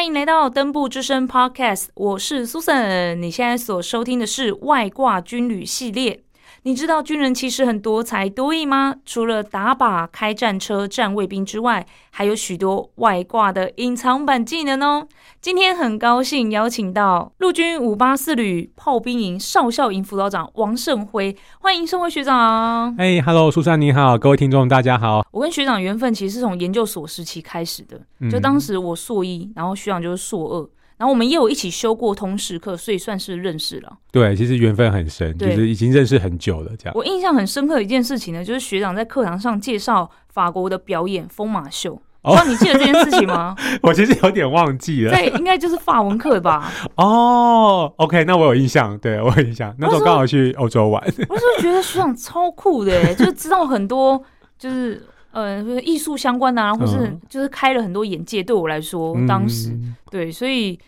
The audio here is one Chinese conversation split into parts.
欢迎来到登部之声 Podcast，我是 Susan。你现在所收听的是外挂军旅系列。你知道军人其实很多才多艺吗？除了打靶、开战车、战卫兵之外，还有许多外挂的隐藏版技能哦。今天很高兴邀请到陆军五八四旅炮兵营少校营辅导长王胜辉，欢迎胜辉学长。哎，Hello，苏珊你好，各位听众大家好。我跟学长缘分其实是从研究所时期开始的，就当时我硕一，然后学长就是硕二。然后我们也有一起修过通识课，所以算是认识了。对，其实缘分很深，就是已经认识很久了。这样，我印象很深刻的一件事情呢，就是学长在课堂上介绍法国的表演疯马秀。哦，你记得这件事情吗？我其实有点忘记了。对，应该就是法文课吧。哦，OK，那我有印象，对我有印象。那时候刚好去欧洲玩。我是觉得学长超酷的，就是知道很多，就是呃艺术相关的，或是就是开了很多眼界。对我来说，当时对，所以。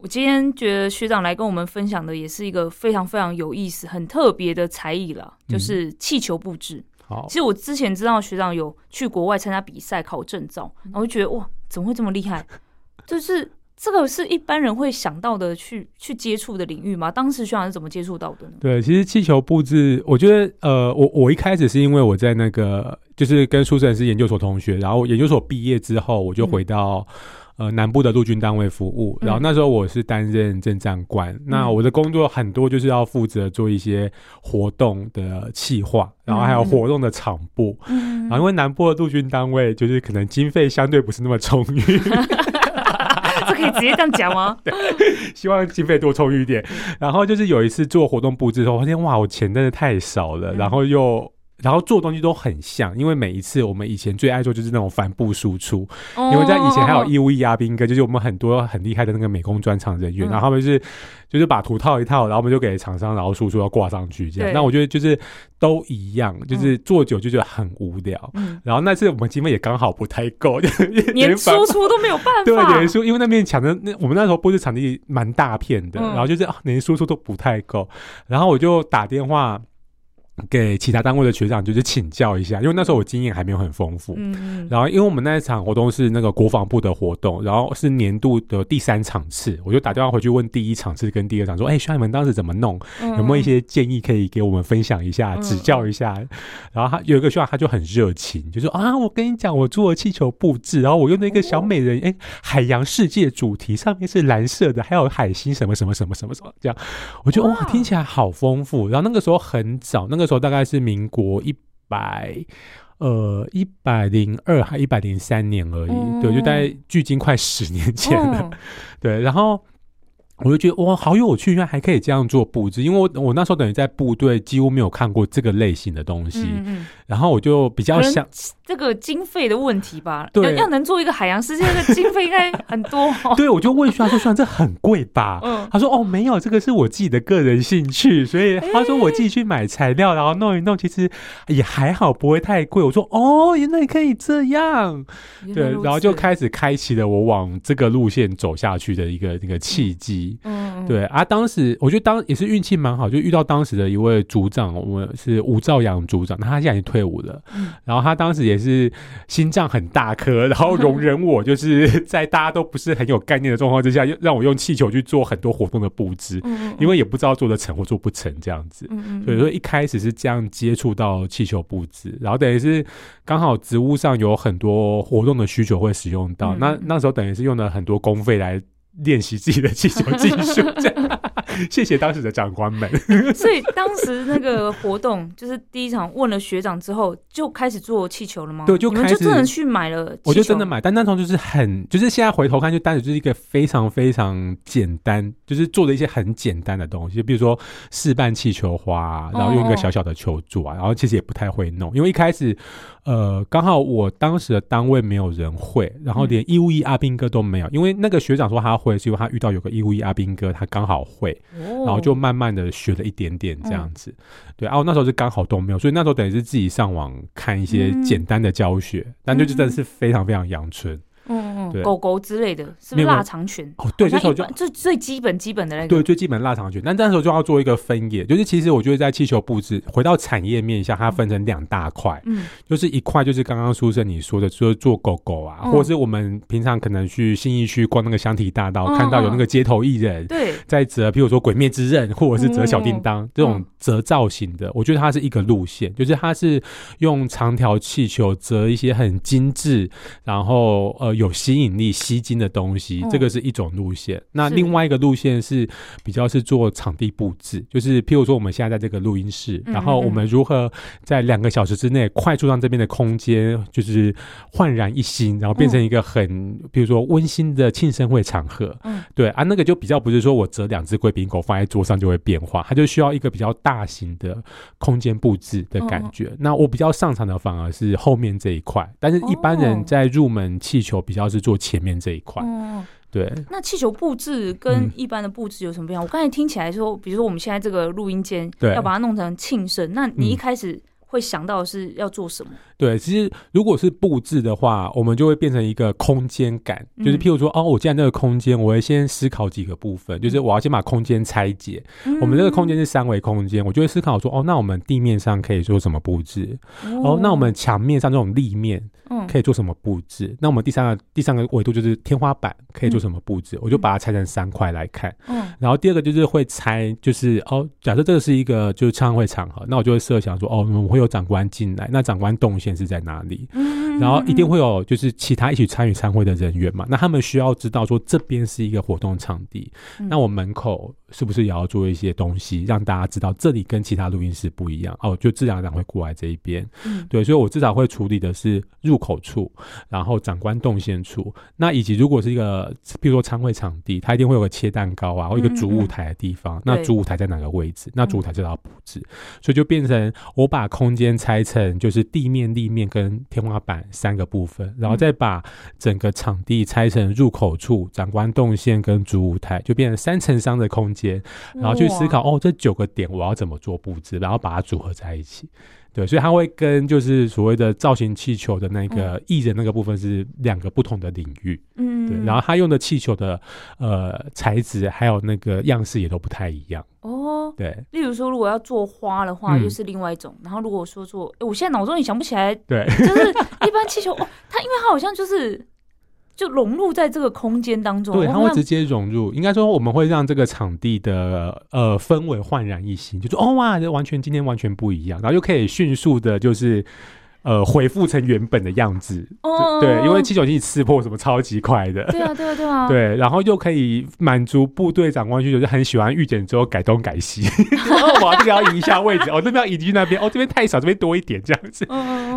我今天觉得学长来跟我们分享的也是一个非常非常有意思、很特别的才艺了，就是气球布置。好，其实我之前知道学长有去国外参加比赛考证照，然后就觉得哇，怎么会这么厉害？就是这个是一般人会想到的去去接触的领域吗？当时学长是怎么接触到的呢？对，其实气球布置，我觉得呃，我我一开始是因为我在那个就是跟苏生是研究所同学，然后研究所毕业之后，我就回到。呃，南部的陆军单位服务，然后那时候我是担任政战官，那我的工作很多就是要负责做一些活动的企划，然后还有活动的场部，然后因为南部的陆军单位就是可能经费相对不是那么充裕，这可以直接这样讲吗？对，希望经费多充裕一点。然后就是有一次做活动布置的时候，发现哇，我钱真的太少了，然后又。然后做东西都很像，因为每一次我们以前最爱做就是那种帆布输出，因为在以前还有义务役阿兵哥，就是我们很多很厉害的那个美工专场人员，然后他们是就是把图套一套，然后我们就给厂商，然后输出要挂上去这样。那我觉得就是都一样，就是做久就觉得很无聊。然后那次我们经费也刚好不太够，连输出都没有办法。对，连输，因为那面墙的那我们那时候布置场地蛮大片的，然后就是连输出都不太够，然后我就打电话。给其他单位的学长就是请教一下，因为那时候我经验还没有很丰富。嗯，然后因为我们那一场活动是那个国防部的活动，然后是年度的第三场次，我就打电话回去问第一场次跟第二场说：“哎，学弟们当时怎么弄？有没有一些建议可以给我们分享一下、指教一下？”然后他有一个学长他就很热情，就说：“啊，我跟你讲，我做了气球布置，然后我用那个小美人，哎，海洋世界主题上面是蓝色的，还有海星什么什么什么什么什么这样。”我觉得哇，听起来好丰富。然后那个时候很早，那个。时候大概是民国一百呃一百零二还一百零三年而已，对，就大概距今快十年前了，对，然后。我就觉得哇，好有趣，原来还可以这样做布置。因为我我那时候等于在部队，几乎没有看过这个类型的东西。嗯然后我就比较想这个经费的问题吧。对。要能做一个海洋世界，的经费应该很多。对，我就问徐说：“徐这很贵吧？”嗯。他说：“哦，没有，这个是我自己的个人兴趣，所以他说我自己去买材料，然后弄一弄，其实也还好，不会太贵。”我说：“哦，原来可以这样。”对，然后就开始开启了我往这个路线走下去的一个那个契机。嗯，对啊，当时我觉得当也是运气蛮好，就遇到当时的一位组长，我们是吴兆阳组长，那他现在已经退伍了。嗯，然后他当时也是心脏很大颗，然后容忍我，就是 在大家都不是很有概念的状况之下，又让我用气球去做很多活动的布置。嗯，因为也不知道做得成或做不成这样子。嗯嗯，所以说一开始是这样接触到气球布置，然后等于是刚好职务上有很多活动的需求会使用到，那那时候等于是用了很多公费来。练习自己的气球技术，这样谢谢当时的长官们。所以当时那个活动就是第一场问了学长之后，就开始做气球了吗？对，就开始真的去买了。我就真的买，但那时候就是很，就是现在回头看，就单纯就是一个非常非常简单，就是做的一些很简单的东西，比如说示范气球花，然后用一个小小的球柱啊，然后其实也不太会弄，因为一开始。呃，刚好我当时的单位没有人会，然后连义务役阿兵哥都没有，因为那个学长说他会，是因为他遇到有个义务役阿兵哥，他刚好会，然后就慢慢的学了一点点这样子。对，然后那时候是刚好都没有，所以那时候等于是自己上网看一些简单的教学，但就真的是非常非常阳春。嗯嗯，狗狗之类的，是不是腊肠犬？哦，对，好像这时候就最最基本基本的那个。对，最基本腊肠犬，但那时候就要做一个分野，就是其实我觉得在气球布置回到产业面向，它分成两大块，嗯。就是一块就是刚刚苏生你说的，就是做狗狗啊，嗯。或者是我们平常可能去信义区逛那个香体大道，嗯看到有那个街头艺人。对，在折，譬如说《鬼灭之刃》或者是折小叮当、这种嗯折造型的，我觉得它是一个路线，就是它是用长条气球折一些很精致，然后呃有吸引力、吸睛的东西，嗯。这个是一种路线。那另外一个路线是比较是做场地布置，就是譬如说我们现在在这个录音室，嗯然后我们如何在两个小时之内快速让这边的空间就是焕然一新，然后变成一个很比如说温馨的庆生会场合。嗯。对啊，那个就比较不是说我折两只贵宾狗放在桌上就会变化，它就需要一个比较大型的空间布置的感嗯觉。那我比较擅长的反而是后面这一块，但是一般哦。人在入门气球比较是做前面这一块。嗯，对，那气球布置跟嗯一般的布置有什么不一样？我刚才听起来说，比如说我们现在这个录音间，对要把它弄成庆生，那你一嗯开始会想到是要做什么？对，其实如果是布置的话，我们就会变成一个空间感，就是嗯譬如说，哦，我既然这个空间，我会先思考几个部分，就是我要先把空间拆解。我们这个空间是三维空间，我就会思考说，哦，那我们地面上可以做什么布置？哦，那我们墙面上这种立面嗯可以做什么布置？那我们第三个第三个维度就是天花板可以做什么布置？我就把它拆成三块来看。嗯然后第二个就是会拆，就是哦，假设这个是一个就是唱会场合，那我就会设想说，哦，我们会有长官进来，那长官动线是在哪里？嗯然后一定会有就是其他一起参与参会的人员嘛，那他们需要知道说这边是一个活动场地，嗯。那我门口是不是也要做一些东西，让大家知道这里跟其他录音室不一样？哦，就自然而然会过来这一边。嗯。对，所以我至少会处理的是入口处，然后长官动线处，那以及如果是一个比如说参会场地，它一定会有个切蛋糕啊，或一个主舞台的地方，那主舞台在哪个位置？那主舞台就要布置，所以就变成我把空间拆成就是地面、立面跟天花板三个部分，然后再把整个场地拆成入口处、长官动线跟主舞台，就变成三层商的空间，然后去思考哦，这九个点我要怎么做布置，然后把它组合在一起。对，所以它会跟就是所谓的造型气球的那个艺人那个部分是两个不同的领域。嗯对，然后他用的气球的呃材质还有那个样式也都不太一样。哦，对例如说如果要做花的话，嗯又是另外一种。然后如果说做，诶我现在脑中也想不起来，对，就是一般气球，哦，它因为它好像就是就融入在这个空间当中，对，它会直接融入。应该说，我们会让这个场地的呃氛围焕然一新，就是哦哇，这完全今天完全不一样，然后又可以迅速的，就是呃恢复成原本的样子。哦对，因为气球机刺破什么超级快的。对啊，对啊，对啊，对，然后又可以满足部队长官需求，就很喜欢预检之后改东改西。哦，我这个要移一下位置，哦，这边要移去那边，哦，这边太少，这边多一点，这样子。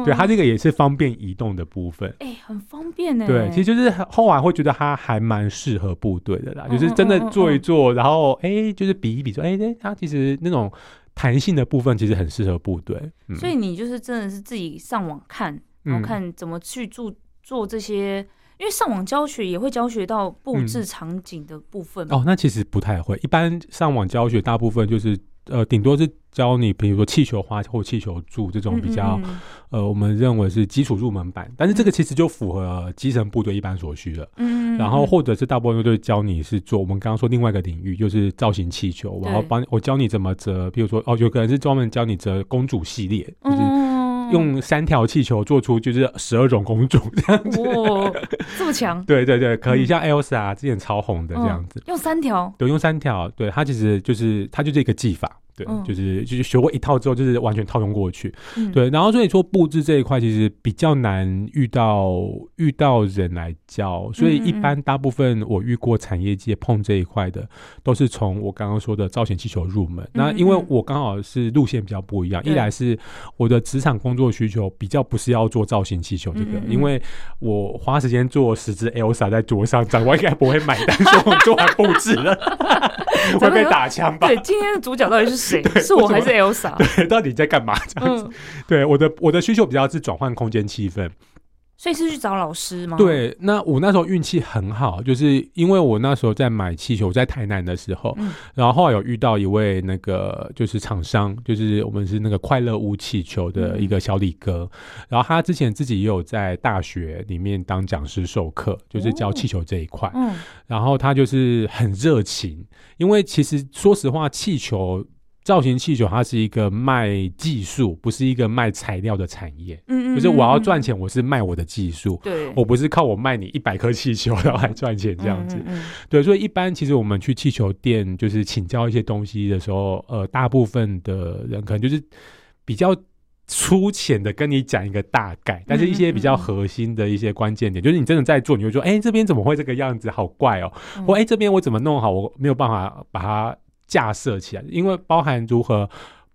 对，它这个也是方便移动的部分。哎、很方便呢。对，其实就是后来会觉得它还蛮适合部队的啦，嗯就是真的做一做，然后哎，就是比一比，说哎，对它其实那种弹性的部分其实很适合部队。嗯所以你就是真的是自己上网看，然后嗯看怎么去做做这些，因为上网教学也会教学到布置嗯场景的部分嘛。哦，那其实不太会，一般上网教学大部分就是呃，顶多是教你，比如说气球花或气球柱这种比较、嗯嗯呃，我们认为是基础入门版，但是这个其实就符合基层部队一般所需的。嗯，嗯然后嗯或者是大部分都是教你是做我们刚刚说另外一个领域，就是造型气球，对然后帮我教你怎么折，比如说哦，有个人是专门教你折公主系列，就是嗯用三条气球做出就是十二种公主这样子。哇，这么强，对对对，可以，嗯像 Elsa 之前超红的这样子，嗯用三条，对，用三条，对，它其实就是它就是一个技法。对，嗯。就是就是学过一套之后，就是完全套用过去。嗯，对，然后所以说布置这一块其实比较难遇到遇到人来教，所以一嗯。般大部分我遇过产业界碰这一块的，都是从我刚刚说的造型气球入门。那因为我刚好是路线比较不一样，一来是我的职场工作需求比较不是要做造型气球这个，因为我花时间做十只 Elsa 在桌上，长官应该不会买单，说我做完布置了，会被打枪吧？对，今天的主角到底是谁？是我还是 Elsa？对，到底在干嘛？这样子。嗯，对，我的我的需求比较是转换空间气氛。所以是去找老师吗？对，那我那时候运气很好，就是因为我那时候在买气球，在台南的时候，嗯然后后来有遇到一位那个就是厂商，就是我们是那个快乐屋气球的一个小李哥，然后他之前自己也有在大学里面当讲师授课，就是教气球这一块，嗯然后他就是很热情，因为其实说实话，气球。造型气球它是一个卖技术，不是一个卖材料的产业。嗯嗯就是我要赚钱，我是卖我的技术，对，我不是靠我卖你一百颗气球然后来赚钱这样子。嗯嗯对，所以一般其实我们去气球店就是请教一些东西的时候，呃，大部分的人可能就是比较。粗浅的跟你讲一个大概，但是一些比较核心的一些关键点，就是你真的在做，你会说，哎、这边怎么会这个样子，好怪哦，嗯或哎、这边我怎么弄好，我没有办法把它架设起来，因为包含如何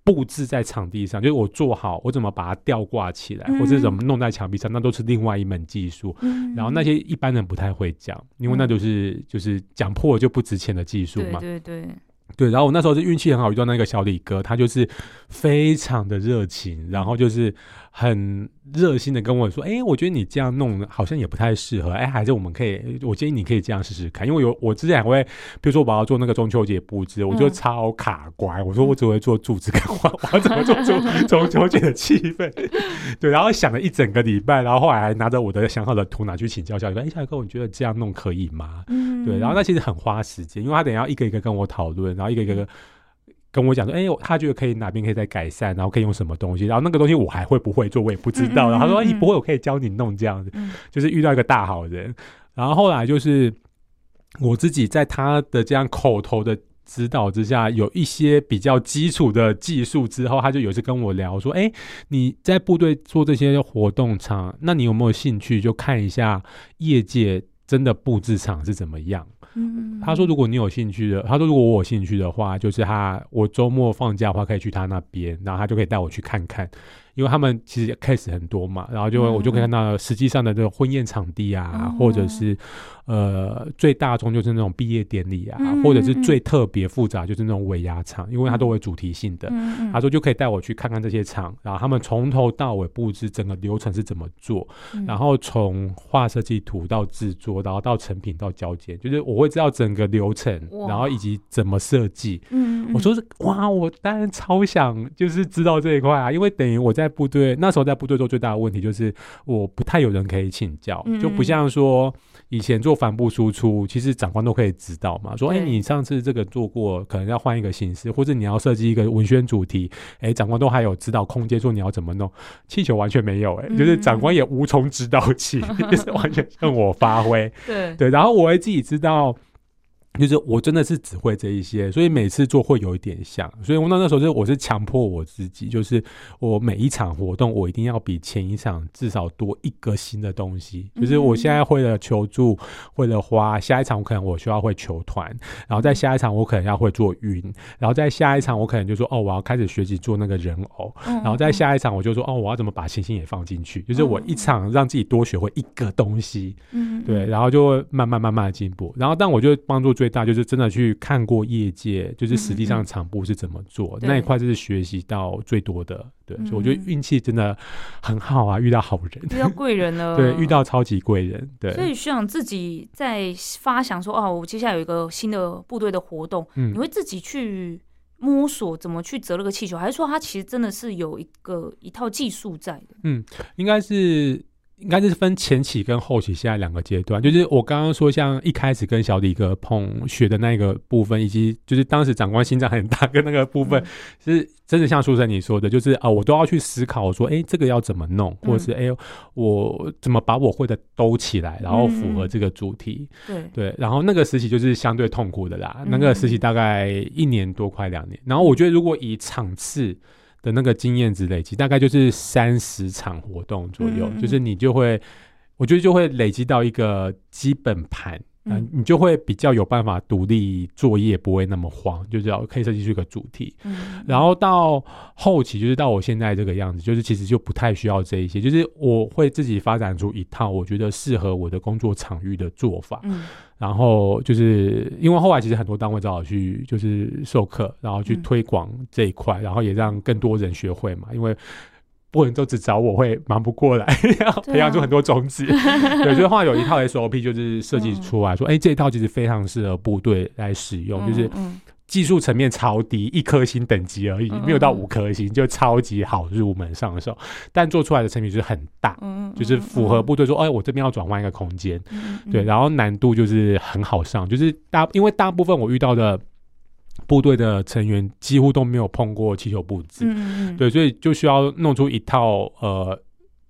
布置在场地上，就是我做好，我怎么把它吊挂起来，嗯或者怎么弄在墙壁上，那都是另外一门技术。嗯然后那些一般人不太会讲，因为那就是、就是讲破了就不值钱的技术嘛。对对对，对，然后我那时候是运气很好，遇到那个小李哥，他就是非常的热情，然后就是很热心的跟我说：“哎，我觉得你这样弄好像也不太适合，哎，还是我们可以，我建议你可以这样试试看。因为有我之前还会，比如说我要做那个中秋节布置，我就嗯超卡关，我说我只会做柱子跟花，我要怎么做出中秋节的气氛？对，然后想了一整个礼拜，然后后来还拿着我的想好的图拿去请教小李哥，哎，小李哥，我觉得这样弄可以吗？嗯对，然后那其实很花时间，因为他等一下要一个一个跟我讨论，然后一个一个跟我讲说，哎、他觉得可以哪边可以再改善，然后可以用什么东西，然后那个东西我还会不会做，我也不知道。嗯嗯然后他说、你不会，我可以教你弄这样子，嗯就是遇到一个大好人。然后后来就是我自己在他的这样口头的。指导之下，有一些比较基础的技术之后，他就有一次跟我聊说：“哎、你在部队做这些活动场，那你有没有兴趣就看一下业界真的布置场是怎么样？”嗯。他说：“如果你有兴趣的，他说如果我有兴趣的话，就是他我周末放假的话，可以去他那边，然后他就可以带我去看看，因为他们其实 case 很多嘛，然后就会、嗯我就可以看到实际上的这个婚宴场地啊，哦。或者是呃最大宗就是那种毕业典礼啊，嗯或者是最特别复杂就是那种尾牙场，因为它都有主题性的。他说就可以带我去看看这些场，然后他们从头到尾布置整个流程是怎么做，嗯。然后从画设计图到制作，然后到成品到交接，就是我会知道整个流程，然后以及怎么设计。嗯。我说是哇，我当然超想就是知道这一块啊，因为等于我在部队那时候在部队做最大的问题就是我不太有人可以请教，嗯就不像说以前做帆布输出，其实长官都可以指导嘛，说哎、对你上次这个做过，可能要换一个形式，或者你要设计一个文宣主题，哎、长官都还有指导空间，说你要怎么弄。气球完全没有、哎、嗯就是长官也无从指导起，就是完全任我发挥。对对，然后我会自己知道，就是我真的是只会这一些，所以每次做会有一点像，所以我那那时候就我是强迫我自己，就是我每一场活动我一定要比前一场至少多一个新的东西，就是我现在会了求助，会了花，下一场我可能我需要会球团，然后在下一场我可能要会做云，然后在下一场我可能就说哦我要开始学习做那个人偶，然然后在下一场我就说哦我要怎么把星星也放进去，就是我一场让自己多学会一个东西。嗯对，然后就会慢慢慢慢的进步。然后，但我就帮助最大就是真的去看过业界，就是实际上场部是怎么做，对那一块就是学习到最多的。对，所以我觉得嗯运气真的很好啊，遇到好人，遇到贵人了，对，遇。到超级贵人，对所，以学长自己在发想说，哦，我接下来有一个新的部队的活动，嗯你会自己去摸索怎么去折那个气球，还是说它其实真的是有一个一套技术在的？嗯应该是。应该是分前期跟后期现在两个阶段，就是我刚刚说，像一开始跟小李哥碰学的那个部分，以及就是当时长官心脏很大跟那个部分，是真的像书生你说的，就是啊、我都要去思考说，哎，这个要怎么弄，或者是哎，我怎么把我会的兜起来，然后符合这个主题。对，对，然后那个时期就是相对痛苦的啦，嗯那个时期大概一年多，快两年。然后我觉得，如果以场次的那个经验值累积，大概就是三十场活动左右，就是你就会，我觉得就会累积到一个基本盘。嗯嗯，你就会比较有办法独立作业，不会那么慌，就是要可以设计出一个主题。嗯，然后到后期，就是到我现在这个样子，就是其实就不太需要这一些，就是我会自己发展出一套我觉得适合我的工作场域的做法。嗯然后就是因为后来其实很多单位找我去就是授课，然后去嗯推广这一块，然后也让更多人学会嘛。因为不能都只找我会忙不过来，要培养出很多种子。对，所以后来有一套 SOP 就是设计出来说，哎，这一套其实非常适合部队来使用，就是技术层面超低，一颗星等级而已，没有到五颗星，就超级好入门上手。但做出来的成品就是很大，就是符合部队说，哎，我这边要转换一个空间，对，然后难度就是很好上，就是大，因为大部分我遇到的。部队的成员几乎都没有碰过气球布置，嗯。对，所以就需要弄出一套呃，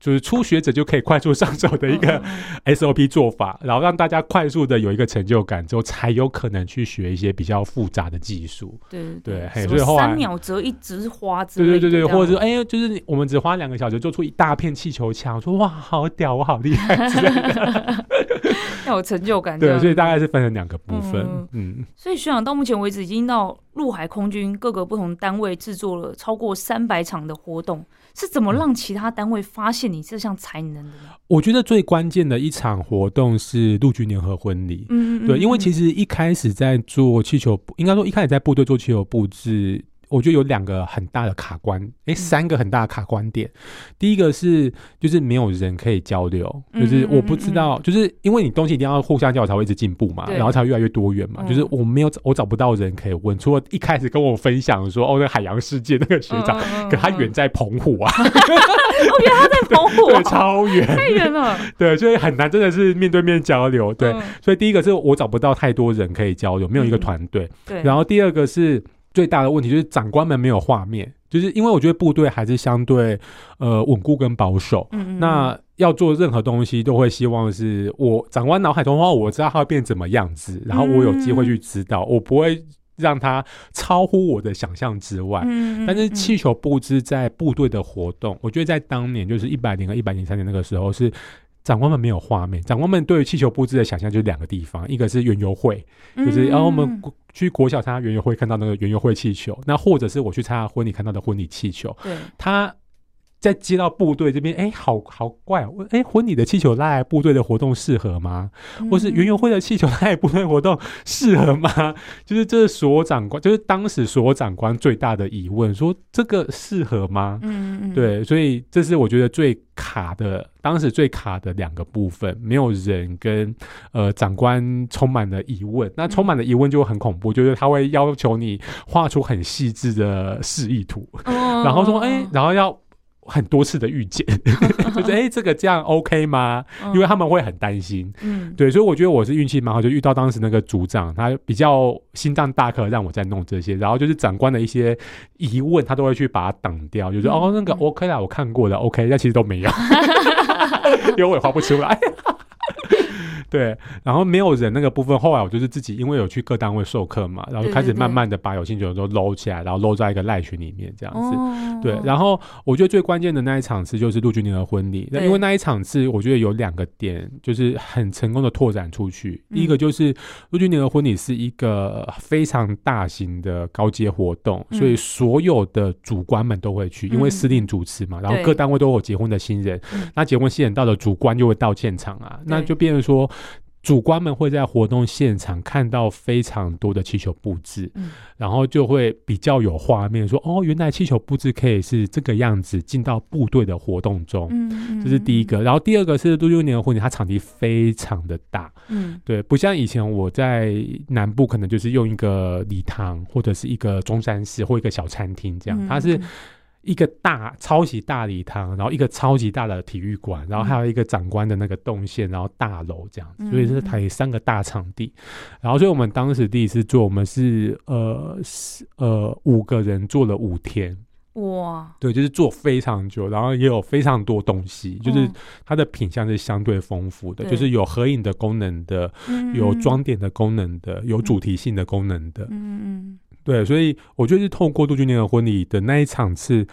就是初学者就可以快速上手的一个 SOP 做法，然后让大家快速的有一个成就感之后，才有可能去学一些比较复杂的技术。对对，所以后来三秒折一枝花，对对对对，或者是哎，就是我们只花两个小时做出一大片气球枪，说哇，好屌，我好厉害之类的。要有成就感，对，所以大概是分成两个部分，嗯，所以学长到目前为止已经到陆海空军各个不同单位制作了超过三百场的活动，是怎么让其他单位发现你这项才能的呢？我觉得最关键的一场活动是陆军联合婚礼，嗯，对，因为其实一开始在做气球，应该说一开始在部队做气球布置。我觉得有两个很大的卡关，哎，三个很大的卡关点。第一个是，就是没有人可以交流，就是我不知道，就是因为你东西一定要互相交流才会一直进步嘛，然后才越来越多元嘛。就是我没有，我找不到人可以问，除了一开始跟我分享说，哦，那海洋世界那个学长，可他远在澎湖啊，我 原来他在澎湖，对，超远，太远了，对，所以很难，真的是面对面交流。对，所以第一个是我找不到太多人可以交流，没有一个团队。对，然后第二个是。最大的问题就是长官们没有画面，就是因为我觉得部队还是相对呃稳固跟保守。嗯嗯。那要做任何东西，都会希望是我长官脑海中的话，我知道他会变怎么样子，然后我有机会去知道，我不会让他超乎我的想象之外。嗯但是气球布置在部队的活动，我觉得在当年就是一百零和一百零三年那个时候是。长官们没有画面，长官们对于气球布置的想象就是两个地方，一个是园游会，就是然后我们去国小参加园游会看到那个园游会气球，那或者是我去参加婚礼看到的婚礼气球，对，他。在接到部队这边，哎，好好怪哦！哎，婚礼的气球拉来部队的活动适合吗？或是园游会的气球拉来部队活动适合吗？就是这是所长官，就是当时所长官最大的疑问，说这个适合吗？嗯嗯，对，所以这是我觉得最卡的，当时最卡的两个部分，没有人跟呃长官充满了疑问，那充满了疑问就会很恐怖，就是他会要求你画出很细致的示意图，然后说，哎，然后要。很多次的遇见，就是 哎，这个这样 OK 吗？因为他们会很担心，嗯，对，所以我觉得我是运气蛮好，就遇到当时那个组长，他比较心脏大颗，让我在弄这些，然后就是长官的一些疑问，他都会去把它挡掉，就说哦，那个 OK 啦，我看过的 OK，但其实都没有，因为我也画不出来。对，然后没有人那个部分，后来我就是自己，因为有去各单位授课嘛，然后就开始慢慢的把有兴趣的都搂起来，然后搂在一个赖群里面这样子。对，然后我觉得最关键的那一场次就是陆军联合婚礼，因为那一场次我觉得有两个点就是很成功的拓展出去，第一个就是陆军联合婚礼是一个非常大型的高阶活动，所以所有的主官们都会去，因为司令主持嘛，然后各单位都有结婚的新人，那结婚新人到了主官就会到现场啊，那就变成说。主官们会在活动现场看到非常多的气球布置，嗯，然后就会比较有画面，说哦，原来气球布置可以是这个样子进到部队的活动中，嗯，这是第一个。然后第二个是陆军年的婚礼，它场地非常的大，嗯，对，不像以前我在南部可能就是用一个礼堂或者是一个中山室或一个小餐厅这样，它是。一个大超级大礼堂，然后一个超级大的体育馆，然后还有一个长官的那个动线，然后大楼这样子，所以是台三个大场地。然后，所以我们当时第一次做，我们是呃呃五个人做了五天，哇，对，就是做非常久，然后也有非常多东西，就是它的品相是相对丰富的，就是有合影的功能的，有装点的功能的，有主题性的功能的，嗯嗯。对，所以我觉得是透过杜俊年的婚礼的那一场次，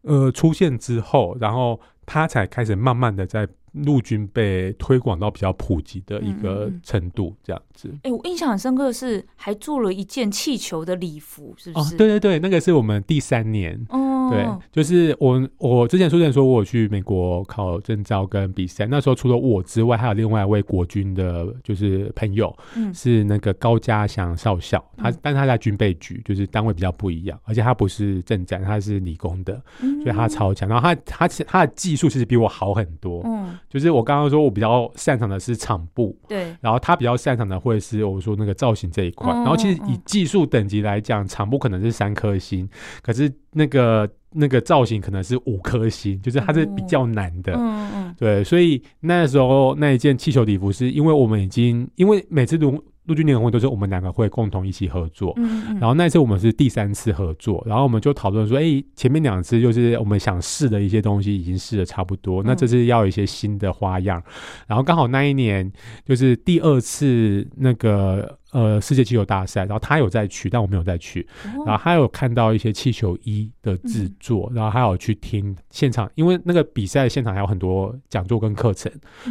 呃，出现之后，然后他才开始慢慢的在陆军被推广到比较普及的一个程度，这样子。哎，我印象很深刻的是，还做了一件气球的礼服，是不是？哦，对对对，那个是我们第三年。哦，对，就是我我之前书店说，我去美国考证照跟比赛，那时候除了我之外，还有另外一位国军的，就是朋友，是那个高家祥少校，他但他在军备局，就是单位比较不一样，而且他不是正战，他是理工的，所以他超强。然后他他他的技术其实比我好很多。嗯，就是我刚刚说我比较擅长的是场布，对，然后他比较擅长的会是我说那个造型这一块。然后其实以技术等级来讲，场布可能是三颗星，可是那个那个造型可能是五颗星，就是它是比较难的。嗯嗯，对，所以那时候那一件气球礼服是因为我们已经因为每次都。陆军联合会都是我们两个会共同一起合作，然后那一次我们是第三次合作，然后我们就讨论说，哎，前面两次就是我们想试的一些东西已经试的差不多，那这次要有一些新的花样，然后刚好那一年就是第二次那个。呃，世界气球大赛，然后他有在去，但我没有再去。然后他有看到一些气球衣的制作，然后他有去听现场，因为那个比赛现场还有很多讲座跟课程，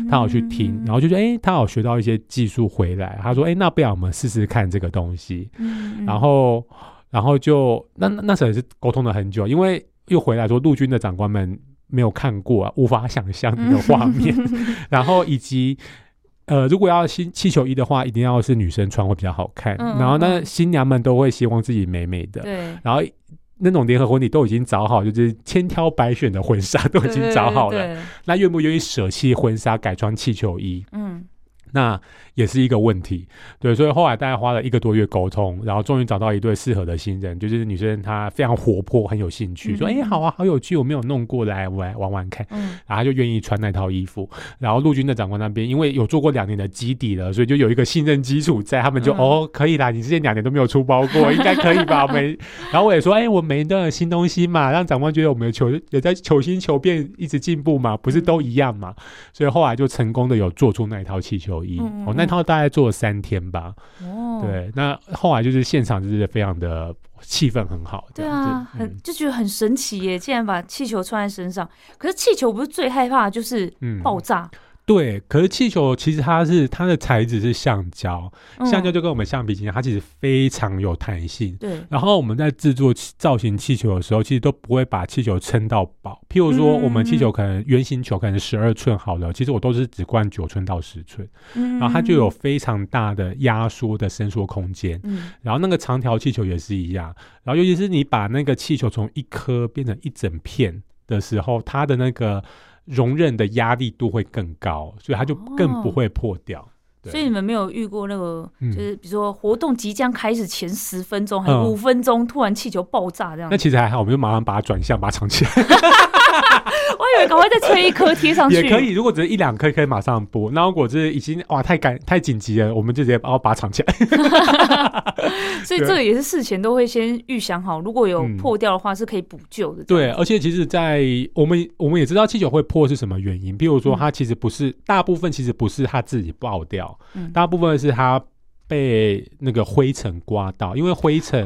他有去听，然后就觉得哎，他有学到一些技术回来。他说，哎，那不然我们试试看这个东西。然后，然后就那那时候也是沟通了很久，因为又回来说陆军的长官们没有看过，无法想象那个画面，然后以及。呃，如果要新气球衣的话，一定要是女生穿会比较好看。然后那新娘们都会希望自己美美的。对。然后那种联合婚礼都已经找好，就是千挑百选的婚纱都已经找好了。那愿不愿意舍弃婚纱改穿气球衣？嗯。那也是一个问题，对，所以后来大概花了一个多月沟通，然后终于找到一对适合的新人，就是女生她非常活泼，很有兴趣，说：“哎，好啊，好有趣，我没有弄过来，我来玩玩看。”嗯，然后就愿意穿那套衣服。然后陆军的长官那边，因为有做过两年的基底了，所以就有一个信任基础在，他们就哦，可以啦，你之前两年都没有出包过，应该可以吧？没，然后我也说：“哎，我每一段有新东西嘛，让长官觉得我们的求也在求新求变，一直进步嘛，不是都一样嘛？”所以后来就成功的有做出那一套气球衣。哦，那套大概做了三天吧。哦，对，那后来就是现场就是非常的气氛很好。对啊，很就觉得很神奇耶！竟然把气球穿在身上，可是气球不是最害怕就是爆炸。对，可是气球其实它是它的材质是橡胶，橡胶就跟我们橡皮筋一样，它其实非常有弹性。对，然后我们在制作造型气球的时候，其实都不会把气球撑到饱。譬如说，我们气球可能圆形球可能十二寸好了，其实我都是只灌九寸到十寸，然后它就有非常大的压缩的伸缩空间。嗯，然后那个长条气球也是一样，然后尤其是你把那个气球从一颗变成一整片的时候，它的那个。容忍的压力度会更高，所以它就更不会破掉。所以你们没有遇过那个，就是比如说活动即将开始前十分钟还有五分钟，突然气球爆炸这样？那其实还好，我们就马上把它转向，把它藏起来。我以为赶快再吹一颗贴上去也可以，如果只是一两颗，可以马上播。那如果是已经哇太赶太紧急了，我们就直接把它把它藏起来。所以这个也是事前都会先预想好，如果有破掉的话是可以补救的。对，而且其实，在我们我们也知道气球会破是什么原因，比如说它其实不是大部分，其实不是它自己爆掉，大部分是它被那个灰尘刮到，因为灰尘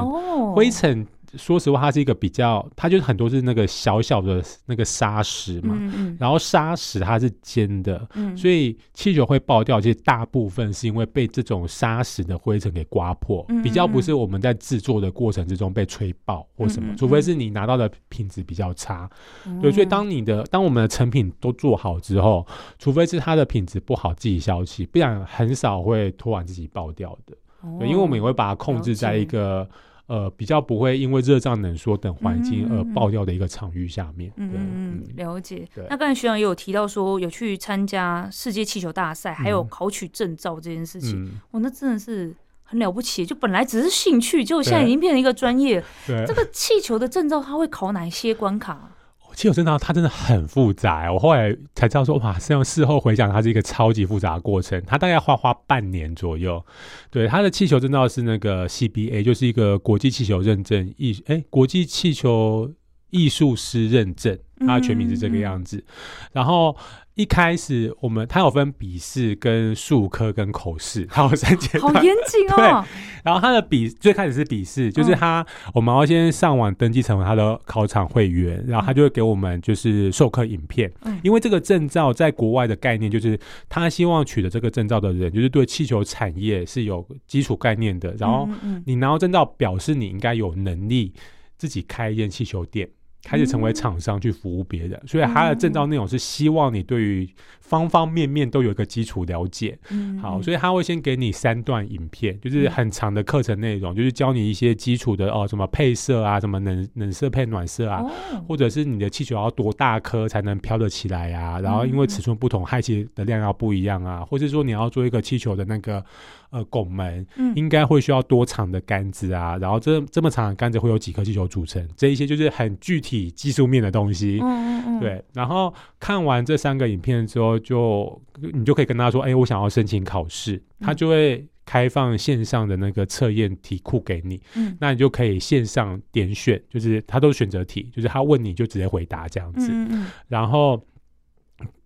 灰尘。说实话，它是一个比较，它就是很多是那个小小的那个砂石嘛嗯，然后砂石它是尖的，嗯所以气球会爆掉。其实大部分是因为被这种砂石的灰尘给刮破，比较不是我们在制作的过程之中被吹爆或什么，除非是你拿到的品质比较差。对，所以当你的当我们的成品都做好之后，除非是它的品质不好自己消气，不然很少会突然自己爆掉的。对，因为我们也会把它控制在一个。呃，比较不会因为热胀冷缩等环境而爆掉的一个场域下面。嗯嗯，了解。那刚才学长也有提到说，有去参加世界气球大赛，还有考取证照这件事情。哇，那真的是很了不起。就本来只是兴趣，就现在已经变成一个专业。对，这个气球的证照，它会考哪些关卡？气球真的它真的很复杂，我后来才知道说哇，这样事后回想，它是一个超级复杂的过程，它大概花花半年左右。对，它的气球证照是那个 CBA，就是一个国际气球认证艺，哎，国际气球艺术师认证，它的全名是这个样子。然后。一开始我们它有分笔试、跟术科、跟口试，它有三阶好严谨 哦。对，然后他的笔最开始是笔试，就是他我们要先上网登记成为他的考场会员，然后他就会给我们就是授课影片。嗯因为这个证照在国外的概念就是他希望取得这个证照的人，就是对气球产业是有基础概念的，然后你拿到证照表示你应该有能力自己开一间气球店。开始成为厂商去服务别人，所以他的证照内容是希望你对于方方面面都有一个基础了解。嗯好，所以他会先给你三段影片，就是很长的课程内容，就是教你一些基础的哦，什么配色啊，什么冷冷色配暖色啊，哦或者是你的气球要多大颗才能飘得起来呀、然后因为尺寸不同，氦气的量要不一样啊，或者说你要做一个气球的那个呃拱门，嗯应该会需要多长的杆子啊，然后这这么长的杆子会有几颗气球组成，这一些就是很具体技术面的东西。嗯嗯嗯，对，然后看完这三个影片之后就，你就可以跟他说：“哎、我想要申请考试。”他就会开放线上的那个测验题库给你，嗯那你就可以线上点选，就是他都是选择题，就是他问你就直接回答这样子。嗯嗯然后，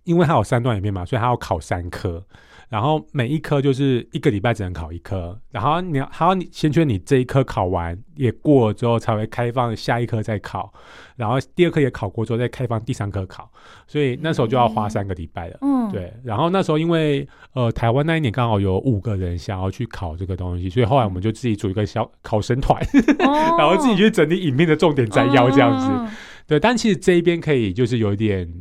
因为他有三段影片嘛，所以他要考三科。然后每一科就是一个礼拜只能考一科，然后你要还要你先确认你这一科考完也过了之后，才会开放下一科再考，然后第二科也考过之后再开放第三科考，所以那时候就要花三个礼拜了。嗯，对，然后那时候因为呃台湾那一年刚好有五个人想要去考这个东西，所以后来我们就自己组一个小考生团，哦，然后自己去整理影片的重点摘要这样子。嗯，对，但其实这一边可以就是有一点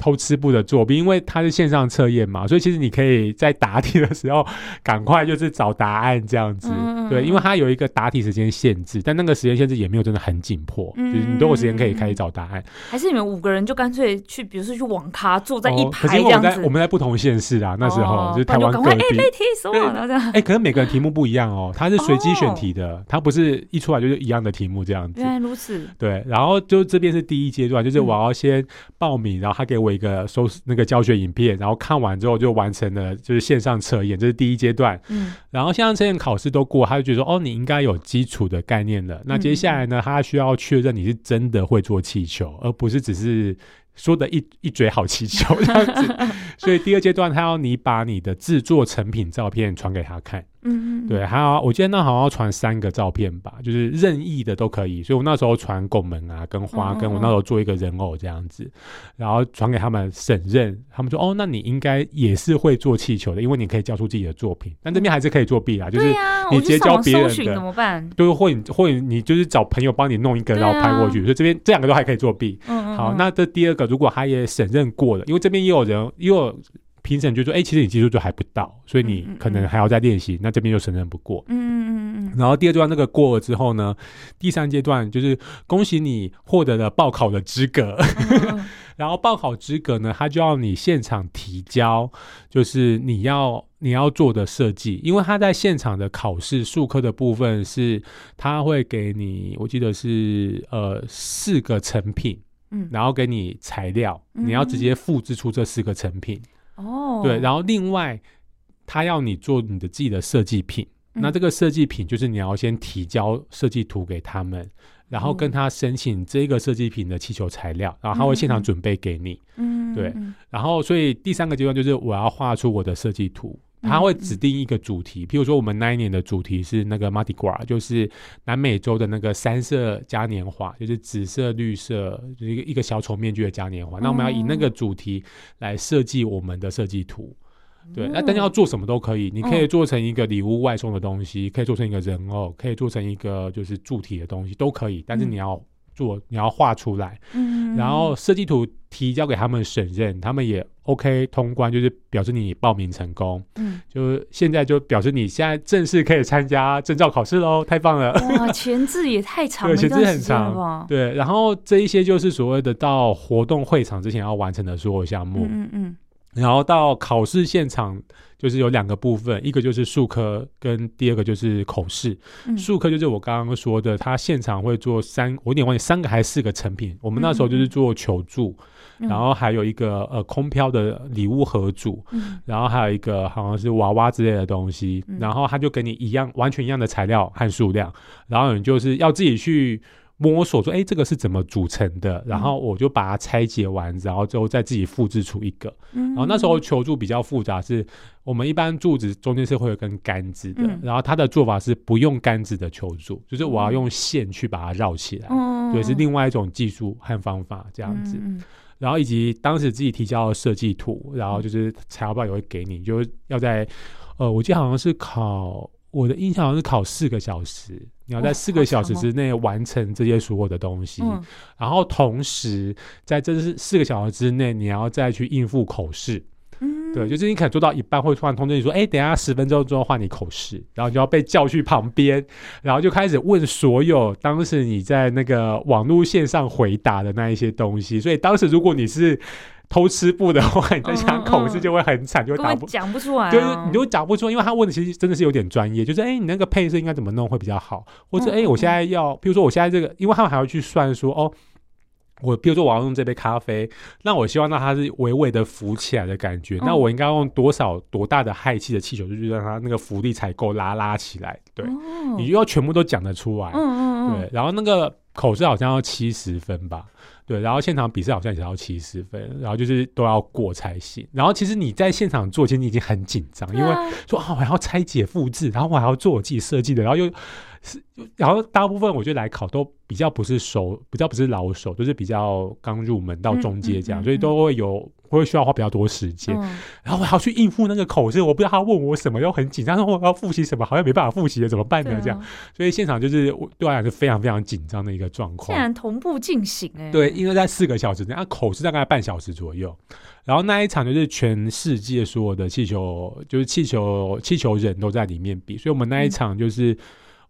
偷吃步的作弊，因为它是线上测验嘛，所以其实你可以在答题的时候赶快就是找答案这样子。对，因为它有一个答题时间限制，但那个时间限制也没有真的很紧迫，嗯就是你都有时间可以开始找答案。还是你们五个人就干脆去，比如说去网咖坐在一排我们在我们在不同县市啊，那时候、哦就是台湾各地。那题什么，对然后这样，哎、可能每个人题目不一样哦，它是随机选题的，它不是一出来就是一样的题目这样子原。来如此，对，然后就这边是第一阶段，就是嗯我要先报名，然后他给我一个收那个教学影片，然后看完之后就完成了就是线上测验，这是第一阶段。嗯然后线上测验考试都过，他就觉得说哦，你应该有基础的概念了。那接下来呢，他需要确认你是真的会做气球，而不是只是。说的一一嘴好气球这样子，所以第二阶段他要你把你的制作成品照片传给他看，嗯嗯，对，还有我记得那好像要传三个照片吧，就是任意的都可以。所以我那时候传拱门啊，跟花，跟我那时候做一个人偶这样子，然后传给他们审认，他们说哦，那你应该也是会做气球的，因为你可以交出自己的作品。但这边还是可以作弊啦，就是，你直接教我就上网别人的搜寻怎么办？就是或你或者你就是找朋友帮你弄一个，然后拍过啊去。所以这边这两个都还可以作弊。好，嗯那这第二个，如果他也审认过了，因为这边也有人也有评审就说，哎、其实你技术就还不到，所以你可能还要再练习。那这边就审认不过。嗯嗯嗯嗯然后第二阶段那个过了之后呢，第三阶段就是恭喜你获得了报考的资格。然后报考资格呢，他就要你现场提交，就是你要你要做的设计，因为他在现场的考试数科的部分是，他会给你，我记得是呃四个成品，嗯，然后给你材料，嗯你要直接复制出这四个成品。哦，对，然后另外他要你做你的自己的设计品。嗯那这个设计品就是你要先提交设计图给他们，然后跟他申请这个设计品的气球材料，然后他会现场准备给你。嗯，嗯对嗯然后，所以第三个阶段就是我要画出我的设计图，嗯他会指定一个主题，譬如说我们那一年的主题是那个 Mardi Gras，就是南美洲的那个三色嘉年华，就是紫色、绿色，就是一个一个小丑面具的嘉年华。那我们要以那个主题来设计我们的设计图。对，那但是要做什么都可以，你可以做成一个礼物外送的东西，可以做成一个人偶，可以做成一个就是柱体的东西，都可以。但是你要做，你要画出来，嗯，嗯然后设计图提交给他们审认，他们也 OK 通关，就是表示你报名成功。嗯，就现在就表示你现在正式可以参加证照考试喽，太棒了！哇，前置也太长了，前置很长？对，然后这一些就是所谓的到活动会场之前要完成的所有项目，嗯嗯然后到考试现场就是有两个部分，一个就是术科，跟第二个就是口试。嗯，术科就是我刚刚说的，他现场会做三，我有点忘记三个还是四个成品。我们那时候就是做球柱，嗯然后还有一个呃空飘的礼物盒组，嗯然后还有一个好像是娃娃之类的东西，嗯然后他就给你一样完全一样的材料和数量，然后你就是要自己去摸索说，哎，这个是怎么组成的？然后我就把它拆解完，然后之后再自己复制出一个。然后那时候求助比较复杂，是我们一般柱子中间是会有根杆子的，然后它的做法是不用杆子的求助，就是我要用线去把它绕起来。对，是另外一种技术和方法这样子。然后以及当时自己提交的设计图，然后就是材料包也会给你，就是要在呃，我记得好像是考。我的印象好像是考四个小时，你要在四个小时之内完成这些所有的东西，然后同时在这是四个小时之内，你要再去应付口试。嗯，对，就是你可能做到一半会突然通知你说，哎，等下十分钟之后换你口试，然后就要被叫去旁边，然后就开始问所有当时你在那个网络线上回答的那一些东西。所以当时如果你是偷吃布的话，你在想口试就会很惨，就会答不讲不出来，就是你就讲不出，因为他问的其实真的是有点专业，就是哎，你那个配色应该怎么弄会比较好，或者哎，我现在要，比如说我现在这个，因为他们还要去算说哦，我比如说我要用这杯咖啡，那我希望让它是微微的浮起来的感觉，那我应该用多少多大的氦气的气球，就是让它那个浮力才够拉拉起来，对，你就要全部都讲得出来，嗯嗯嗯，对，然后那个口试好像要七十分吧。对，然后现场比赛好像也要七十分，然后就是都要过才行。然后其实你在现场做，其实你已经很紧张，因为说啊，我还要拆解复制，然后我还要做我自己设计的，然后又是，然后大部分我觉得来考都比较不是熟，比较不是老手，都是比较刚入门到中阶这样，所以都会有。会需要花比较多时间，然后我还要去应付那个口试，我不知道他问我什么，又很紧张，然后我要复习什么，好像没办法复习了，怎么办呢？这样，所以现场就是对我来讲是非常非常紧张的一个状况。竟然同步进行，哎，对，因为在四个小时内，啊，口试大概半小时左右，然后那一场就是全世界所有的气球，就是气球气球人都在里面比，所以我们那一场就是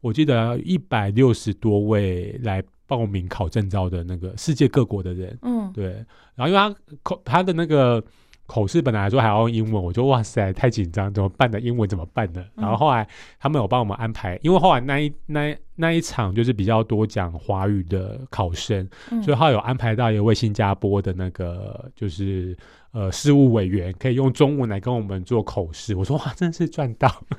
我记得一百六十多位来。报名考证照的那个世界各国的人，嗯，对，然后因为他口他的那个口试本来说还要用英文，我就哇塞太紧张，怎么办的？英文怎么办呢？然后后来他们有帮我们安排，因为后来那一那那一场就是比较多讲华语的考生，所以他有安排到一位新加坡的那个就是呃事务委员，可以用中文来跟我们做口试。我说哇，真的是赚到，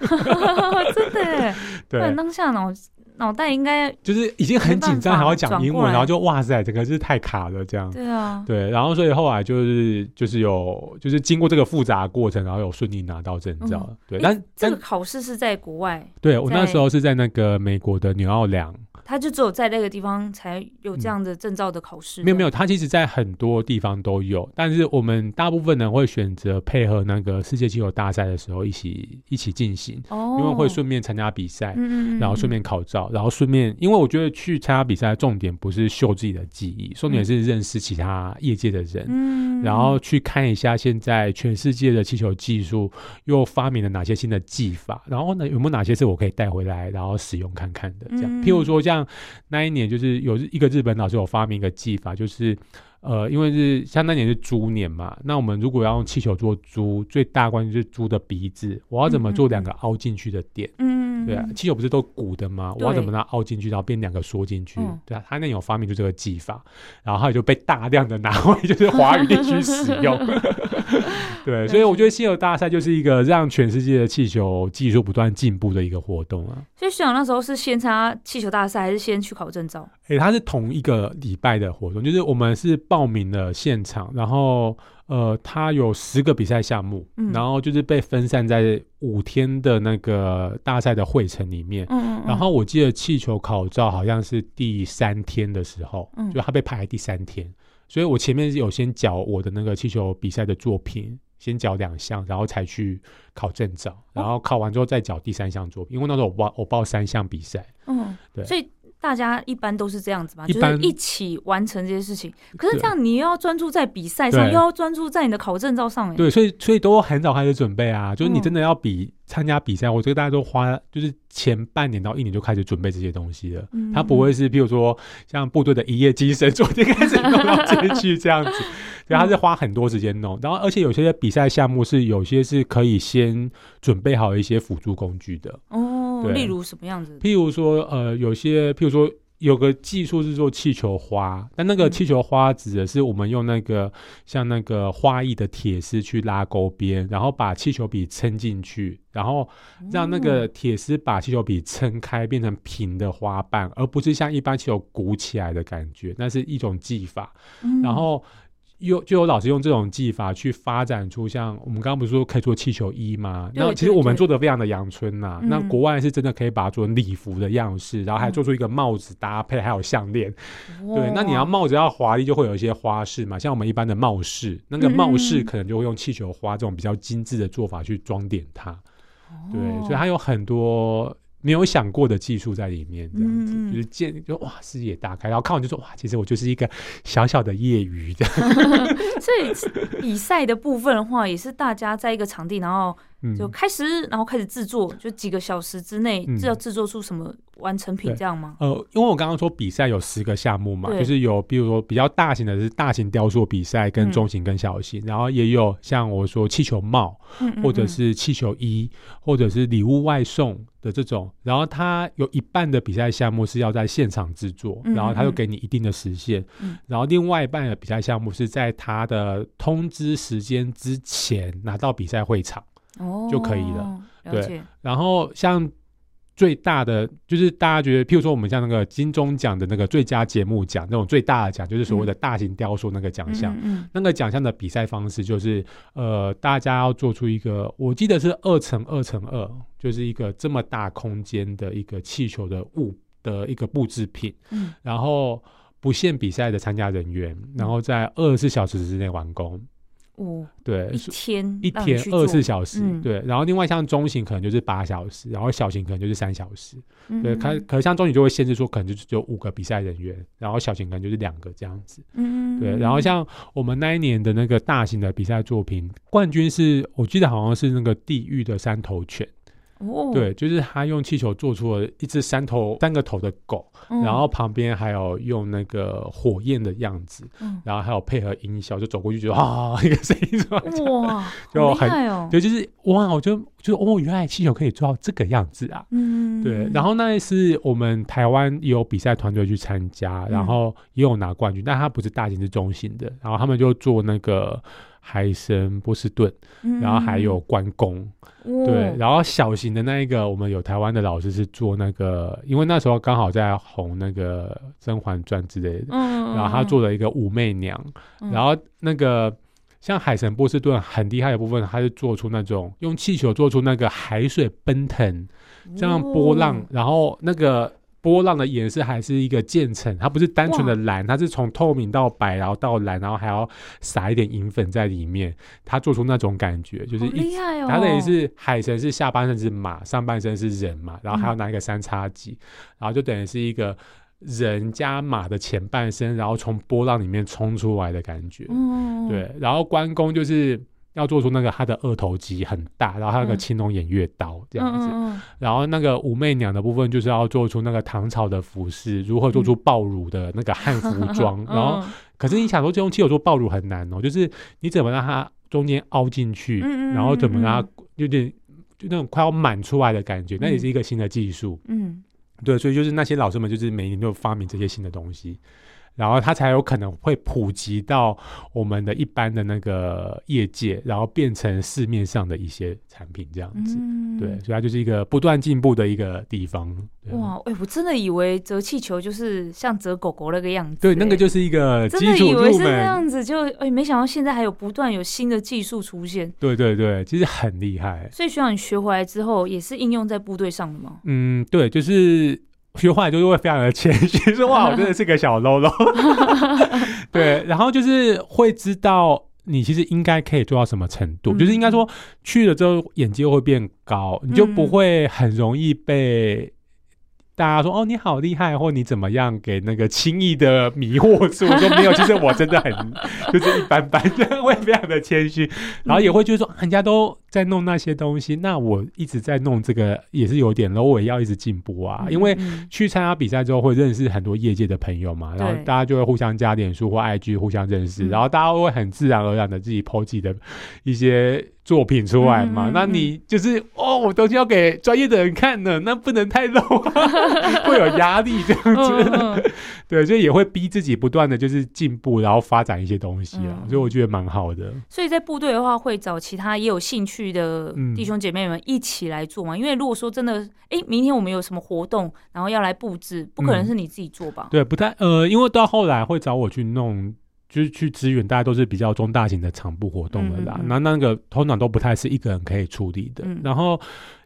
真的，对，当下呢。脑袋应该就是已经很紧张，还要讲英文，然后就哇塞，这个是太卡了，这样。对啊，对，然后所以后来就是就是有就是经过这个复杂过程，然后有顺利拿到证照。对，但这个考试是在国外。对我那时候是在那个美国的纽奥良。他就只有在那个地方才有这样的证照的考试。没有没有，他其实在很多地方都有，但是我们大部分人会选择配合那个世界气球大赛的时候一起一起进行，哦，因为会顺便参加比赛，嗯然后顺便考照，然后顺便，因为我觉得去参加比赛重点不是秀自己的技艺，重点是认识其他业界的人，嗯，然后去看一下现在全世界的气球技术又发明了哪些新的技法，然后呢有没有哪些是我可以带回来然后使用看看的，这样，譬如说像。像那一年就是有一个日本老师有发明一个技法，就是呃，因为是像那年是猪年嘛，那我们如果要用气球做猪，最大关键就是猪的鼻子，我要怎么做两个凹进去的点？嗯，对啊，气球不是都鼓的吗？我要怎么让它凹进去，然后变两个缩进去？对啊，他那有发明出这个技法，然后他就被大量的拿回就是华语地区使用。对，所以我觉得气球大赛就是一个让全世界的气球技术不断进步的一个活动啊。所以，学长那时候是先参加气球大赛，还是先去考证照？哎，它是同一个礼拜的活动，就是我们是报名了现场，然后呃，它有十个比赛项目，然后就是被分散在五天的那个大赛的会程里面。嗯嗯。然后我记得气球考照好像是第三天的时候，嗯就它被排在第三天。所以我前面有先缴我的那个气球比赛的作品，先缴两项，然后才去考证照，然后考完之后再缴第三项作品，因为那时候我报我报三项比赛。嗯，对。所以大家一般都是这样子嘛，就是一起完成这些事情。可是这样，你又要专注在比赛上，又要专注在你的考证照上。对，所以所以都很早开始准备啊，就是你真的要比。参加比赛，我觉得大家都花就是前半年到一年就开始准备这些东西了。他不会是，比如说像部队的一夜精神，昨天开始弄到今天去这样子，对，他是花很多时间弄。然后，而且有些比赛项目是有些是可以先准备好一些辅助工具的。哦，例如什么样子？譬如说，呃，有些譬如说。有个技术是做气球花，但那个气球花指的是我们用那个像那个花艺的铁丝去拉钩边，然后把气球笔撑进去，然后让那个铁丝把气球笔撑开，变成平的花瓣，而不是像一般气球鼓起来的感觉，那是一种技法。然后。有就有老师用这种技法去发展出像我们刚刚不是说可以做气球衣吗？那其实我们做的非常的阳春呐。那国外是真的可以把它做成礼服的样式，然后还做出一个帽子搭配，还有项链。对，那你要帽子要华丽，就会有一些花式嘛。像我们一般的帽饰，那个帽饰可能就会用气球花这种比较精致的做法去装点它。对，所以它有很多。没有想过的技术在里面，这样子就是见就哇视野大开，然后看完就说哇，其实我就是一个小小的业余的。所以比赛的部分的话，也是大家在一个场地，然后。就开始，然后开始制作，就几个小时之内，是要制作出什么完成品这样吗？呃，因为我刚刚说比赛有十个项目嘛，就是有比如说比较大型的是大型雕塑比赛，跟中型跟小型，然后也有像我说气球帽，或者是气球衣，或者是礼物外送的这种，然后它有一半的比赛项目是要在现场制作，然后他就给你一定的时限，然后另外一半的比赛项目是在他的通知时间之前拿到比赛会场。哦，就可以了。对，然后像最大的就是大家觉得，譬如说我们像那个金钟奖的那个最佳节目奖那种最大的奖，就是所谓的大型雕塑那个奖项。嗯，那个奖项的比赛方式就是，呃，大家要做出一个，我记得是二乘二乘二，就是一个这么大空间的一个气球的物的一个布制品。嗯，然后不限比赛的参加人员，然后在二十四小时之内完工。哦，对，一天一天二十四小时，对，然后另外像中型可能就是八小时，然后小型可能就是三小时，对，可可能像中型就会限制说可能就只有五个比赛人员，然后小型可能就是两个这样子，嗯，对，然后像我们那一年的那个大型的比赛作品冠军是我记得好像是那个地狱的三头犬。对，就是他用气球做出了一只三头三个头的狗，然后旁边还有用那个火焰的样子，然后还有配合音效，就走过去就啊一个声音出来，哇，就很对，就是哇，我就就哦，原来气球可以做到这个样子啊，嗯，对，然后那一次我们台湾也有比赛团队去参加，然后也有拿冠军，但他不是大型，是中型的，然后他们就做那个。海神波士顿，然后还有关公，对，然后小型的那一个，我们有台湾的老师是做那个，因为那时候刚好在红那个《甄嬛传》之类的，然后他做了一个武媚娘，然后那个像海神波士顿很厉害的部分，他是做出那种用气球做出那个海水奔腾这样波浪，然后那个。波浪的颜色还是一个渐层，它不是单纯的蓝，它是从透明到白，然后到蓝，然后还要撒一点银粉在里面，它做出那种感觉，就是厉害哦。它等于是海神是下半身是马，上半身是人嘛，然后还要拿一个三叉戟，然后就等于是一个人加马的前半身，然后从波浪里面冲出来的感觉。嗯，对。然后关公就是。要做出那个他的二头肌很大，然后他那个青龙偃月刀这样子，然后那个武媚娘的部分就是要做出那个唐朝的服饰，如何做出爆乳的那个汉服装，然后可是你想说这用气球做爆乳很难哦，就是你怎么让它中间凹进去，然后怎么让它有点就那种快要满出来的感觉，那也是一个新的技术。嗯，对，所以就是那些老师们就是每年都发明这些新的东西。然后它才有可能会普及到我们的一般的那个业界，然后变成市面上的一些产品这样子。对，所以它就是一个不断进步的一个地方。哇，哎，我真的以为折气球就是像折狗狗那个样子。对，那个就是一个真的以为是那样子，就哎，没想到现在还有不断有新的技术出现。对对对，其实很厉害。所以需要你学回来之后，也是应用在部队上的吗？嗯，对，就是。学坏就是会非常的谦虚，说哇，我真的是个小喽喽。对，然后就是会知道你其实应该可以做到什么程度，就是应该说去了之后眼界会变高，你就不会很容易被大家说哦你好厉害，或你怎么样给那个轻易的迷惑住。说没有，其实我真的很 就是一般般，会非常的谦虚，然后也会觉得说人家都。在弄那些东西，那我一直在弄这个也是有点，然后我也要一直进步啊。因为去参加比赛之后会认识很多业界的朋友嘛，然后大家就会互相加点书或 IG 互相认识，然后大家会很自然而然的自己抛自己的一些。作品出来嘛？那你就是哦，我东西要给专业的人看呢，那不能太露，会有压力这样子。对，所以也会逼自己不断的就是进步，然后发展一些东西啊。所以我觉得蛮好的。所以在部队的话，会找其他也有兴趣的弟兄姐妹们一起来做嘛？因为如果说真的，哎，明天我们有什么活动，然后要来布置，不可能是你自己做吧？对，不太呃，因为到后来会找我去弄。就是去支援，大家都是比较中大型的场部活动的啦。那那个通常都不太是一个人可以处理的。然后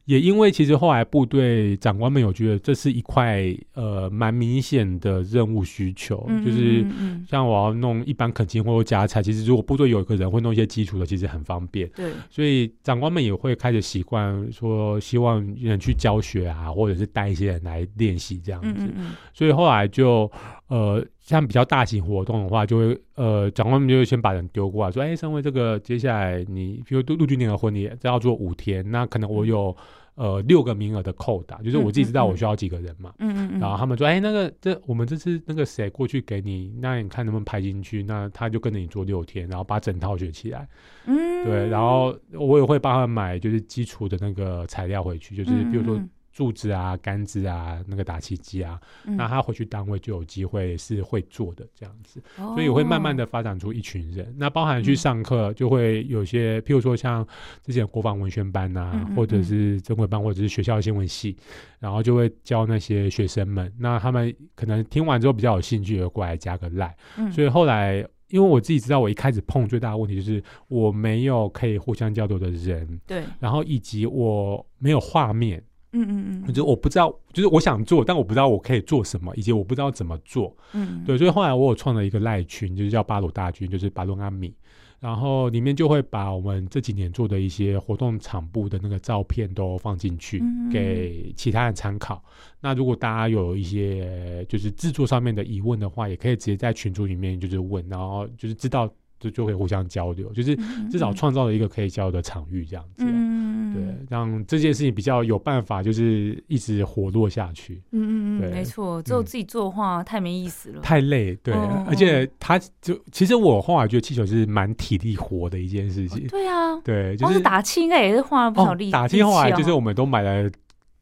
也因为其实后来部队长官们有觉得这是一块呃蛮明显的任务需求，就是像我要弄一般恳亲或者夹菜，其实如果部队有一个人会弄一些基础的，其实很方便。对，所以长官们也会开始习惯说，希望人去教学啊，或者是带一些人来练习这样子。所以后来就呃。像比较大型活动的话，就会呃，长官们就会先把人丢过来，说：“哎，身为这个接下来你，比如陆陆军年的婚礼，这要做五天，那可能我有呃六个名额的扣打，就是我自己知道我需要几个人嘛。嗯嗯嗯。然后他们说：哎，那个这我们这次那个谁过去给你，那你看能不能排进去？那他就跟着你做六天，然后把整套学起来。嗯。对，然后我也会帮他买就是基础的那个材料回去，就是比如说。柱子啊，杆子啊，那个打气机啊，那他回去单位就有机会是会做的这样子，所以会慢慢的发展出一群人。那包含去上课，就会有些，譬如说像之前国防文宣班呐，或者是正规班，或者是学校新闻系，然后就会教那些学生们。那他们可能听完之后比较有兴趣，就过来加个赖。所以后来，因为我自己知道，我一开始碰最大的问题就是我没有可以互相交流的人，对，然后以及我没有画面。嗯嗯嗯，就我不知道，就是我想做，但我不知道我可以做什么，以及我不知道怎么做。嗯，对，所以后来我有创了一个赖群，就是叫巴鲁大军，就是巴鲁阿米，然后里面就会把我们这几年做的一些活动场部的那个照片都放进去，给其他人参考。那如果大家有一些就是制作上面的疑问的话，也可以直接在群组里面就是问，然后就是知道。就就可以互相交流，就是至少创造了一个可以交流的场域，这样子，嗯对，让这件事情比较有办法，就是一直活络下去。嗯嗯嗯，没错，只有自己做的话太没意思了，太累。对，而且他就其实我后来觉得气球是蛮体力活的一件事情。对啊，对，就是打气应该也是花了不少力。打气后来就是我们都买了。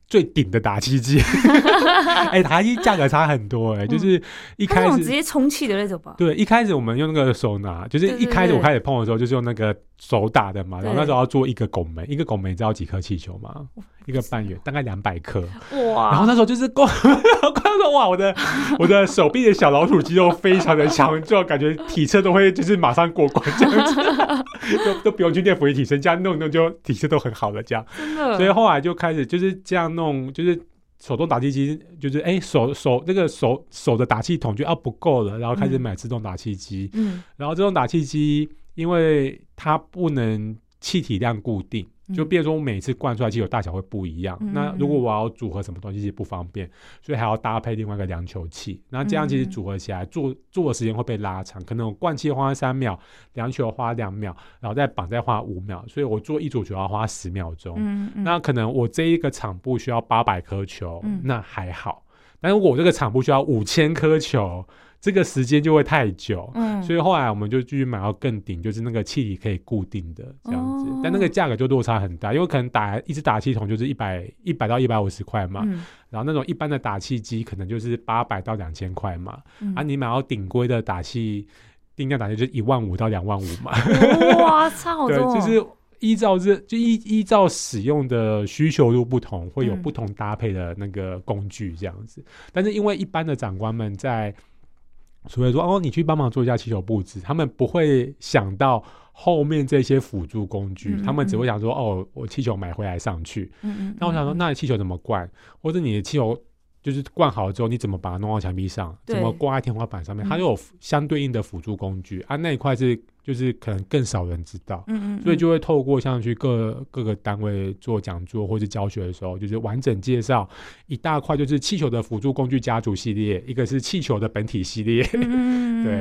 最顶的打气机，哎，打气价格差很多哎，就是一开始直接充气的那种吧。对，一开始我们用那个手拿，就是一开始我开始碰的时候，就是用那个手打的嘛。然后那时候要做一个拱门，一个拱门你知道几颗气球吗？一个半圆，大概两百颗。哇！然后那时候就是光，光说哇，我的我的手臂的小老鼠肌肉非常的强，壮感觉体测都会就是马上过关这样子，都都不用去练俯卧撑，这样弄弄就体测都很好了这样。真的。所以后来就开始就是这样弄，就是手动打气机，就是哎手手那个手手的打气筒就要不够了，然后开始买自动打气机。嗯。然后自动打气机，因为它不能气体量固定。就变说，我每次灌出来气球大小会不一样。那如果我要组合什么东西，其实不方便，所以还要搭配另外一个量球器。那这样其实组合起来做做的时间会被拉长，可能我灌气花三秒，量球花两秒，然后再绑再花五秒，所以我做一组球要花十秒钟。那可能我这一个场部需要八百颗球，那还好。但如果我这个场部需要五千颗球。这个时间就会太久，嗯，所以后来我们就继续买到更顶，就是那个气体可以固定的这样子，但那个价格就落差很大，因为可能打一支打气筒就是一百一百到一百五十块嘛，然后那种一般的打气机可能就是八百到两千块嘛，啊，你买到顶规的打气定价打气就一万五到两万五嘛，哇，差好多，对，就是依照这就依依照使用的需求度不同，会有不同搭配的那个工具这样子，但是因为一般的长官们在所以说哦，你去帮忙做一下气球布置，他们不会想到后面这些辅助工具，他们只会想说哦，我气球买回来上去。嗯嗯。那我想说，那气球怎么灌？或者你的气球就是灌好了之后，你怎么把它弄到墙壁上？怎么挂在天花板上面？它就有相对应的辅助工具啊。那一块是就是可能更少人知道。嗯嗯，所以就会透过像去各各个单位做讲座或者教学的时候，就是完整介绍一大块，就是气球的辅助工具家族系列，一个是气球的本体系列，嗯对，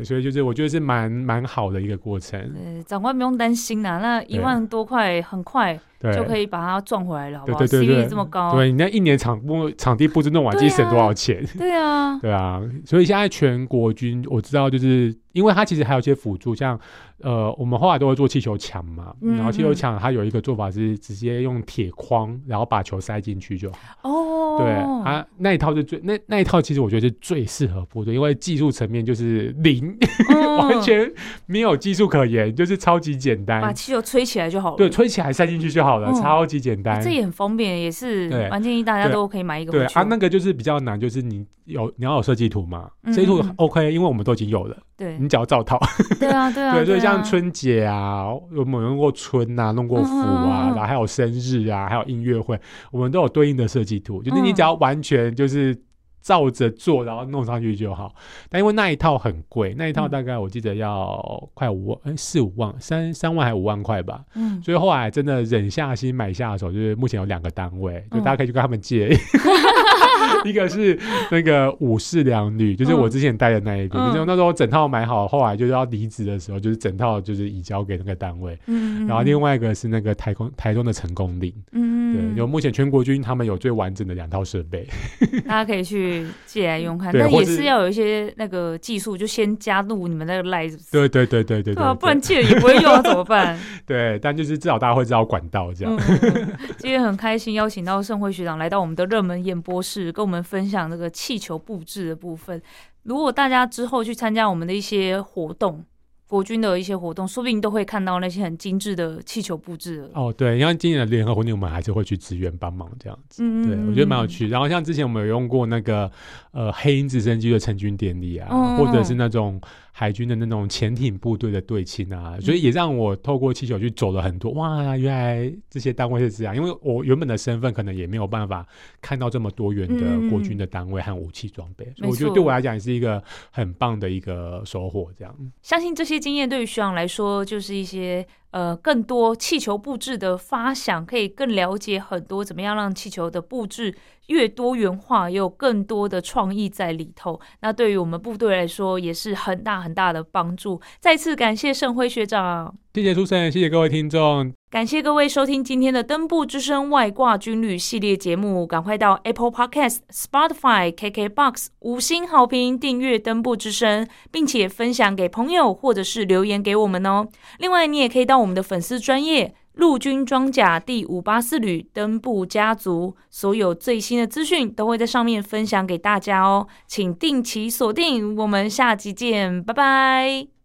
哎，所以就是我觉得是蛮蛮好的一个过程，呃，长官不用担心啦，那一万多块很快，就可以把它赚回来了，好不好？对对对对？CP 这么高，对你那一年场布场地布置弄完，自己省多少钱？对啊，对啊，所以现在全国军我知道，就是因为它其实还有一些辅助，像呃，我们后来都会做气球墙嘛，嗯然后气球墙它有一个做法是直接用铁框，然后把球塞进去就好。哦，对，啊那一套是最那那一套，其实我觉得是最适合部队，因为技术层面就是零，嗯。完全没有技术可言，就是超级简单。把。气球吹起来就好了。对，吹起来塞进去就好了，嗯。超级简单。这也很方便，也是蛮建议大家都可以买一个对啊，那个就是比较难，就是你有你要有设计图嘛，嗯设计图 OK，因为我们都已经有了，对你只要照套。对啊，对啊，对，所以啊像春节啊，我们有弄过春啊，弄过福啊，然后还有生日啊，还有音乐会，我们都有对应的设计图，就是你嗯只要完全就是照着做，然后弄上去就好。但因为那一套很贵，那一套嗯大概我记得要快五万，哎，四五万，三三万还五万块吧。嗯，所以后来真的忍下心买下手，就是目前有两个单位，就嗯大家可以去跟他们借。一个是那个武士良女，就是我之前带的那一个，嗯。就是那时候整套买好，后来就是要离职的时候，就是整套就是移交给那个单位。嗯，然后另外一个是那个台工台中的成功岭，嗯，对，有目前全国军他们有最完整的两套设备，大家可以去借来用看，但也是要有一些那个技术，就先加入你们那个不是对对对对对对啊，不然借了也不会用，那怎么办？对，但就是至少大家会知道管道这样。今天很开心邀请到盛辉学长来到我们的热门演播室，跟我们分享这个气球布置的部分。如果大家之后去参加我们的一些活动，国军的一些活动，说不定都会看到那些很精致的气球布置了。哦，对，因为今年的联合婚礼，我们还是会去支援帮忙这样子。嗯对，我觉得蛮有。趣。然后像之前我们有用过那个呃黑鹰直升机的成军典礼啊，嗯或者是那种海军的那种潜艇部队的队亲啊，所以也让我透过气球去走了很多。哇，原来这些单位是这样，因为我原本的身份可能也没有办法看到这么多元的国军的单位和武器装备，所以我觉得对我来讲也是一个很棒的一个收获。这样，相信这些经验对于学长来说，就是一些呃更多气球布置的发想，可以更了解很多怎么样让气球的布置越多元化，也有更多的创意在里头。那对于我们部队来说，也是很大很大的帮助。再次感谢盛辉学长。谢谢苏生，谢谢各位听众，感谢各位收听今天的登部之声外挂军旅系列节目，赶快到 Apple Podcast、Spotify、KKBox 五星好评订阅登部之声，并且分享给朋友或者是留言给我们哦。另外，你也可以到我们的粉丝专业陆军装甲第五八四旅登部家族，所有最新的资讯都会在上面分享给大家哦，请定期锁定，我们下集见，拜拜。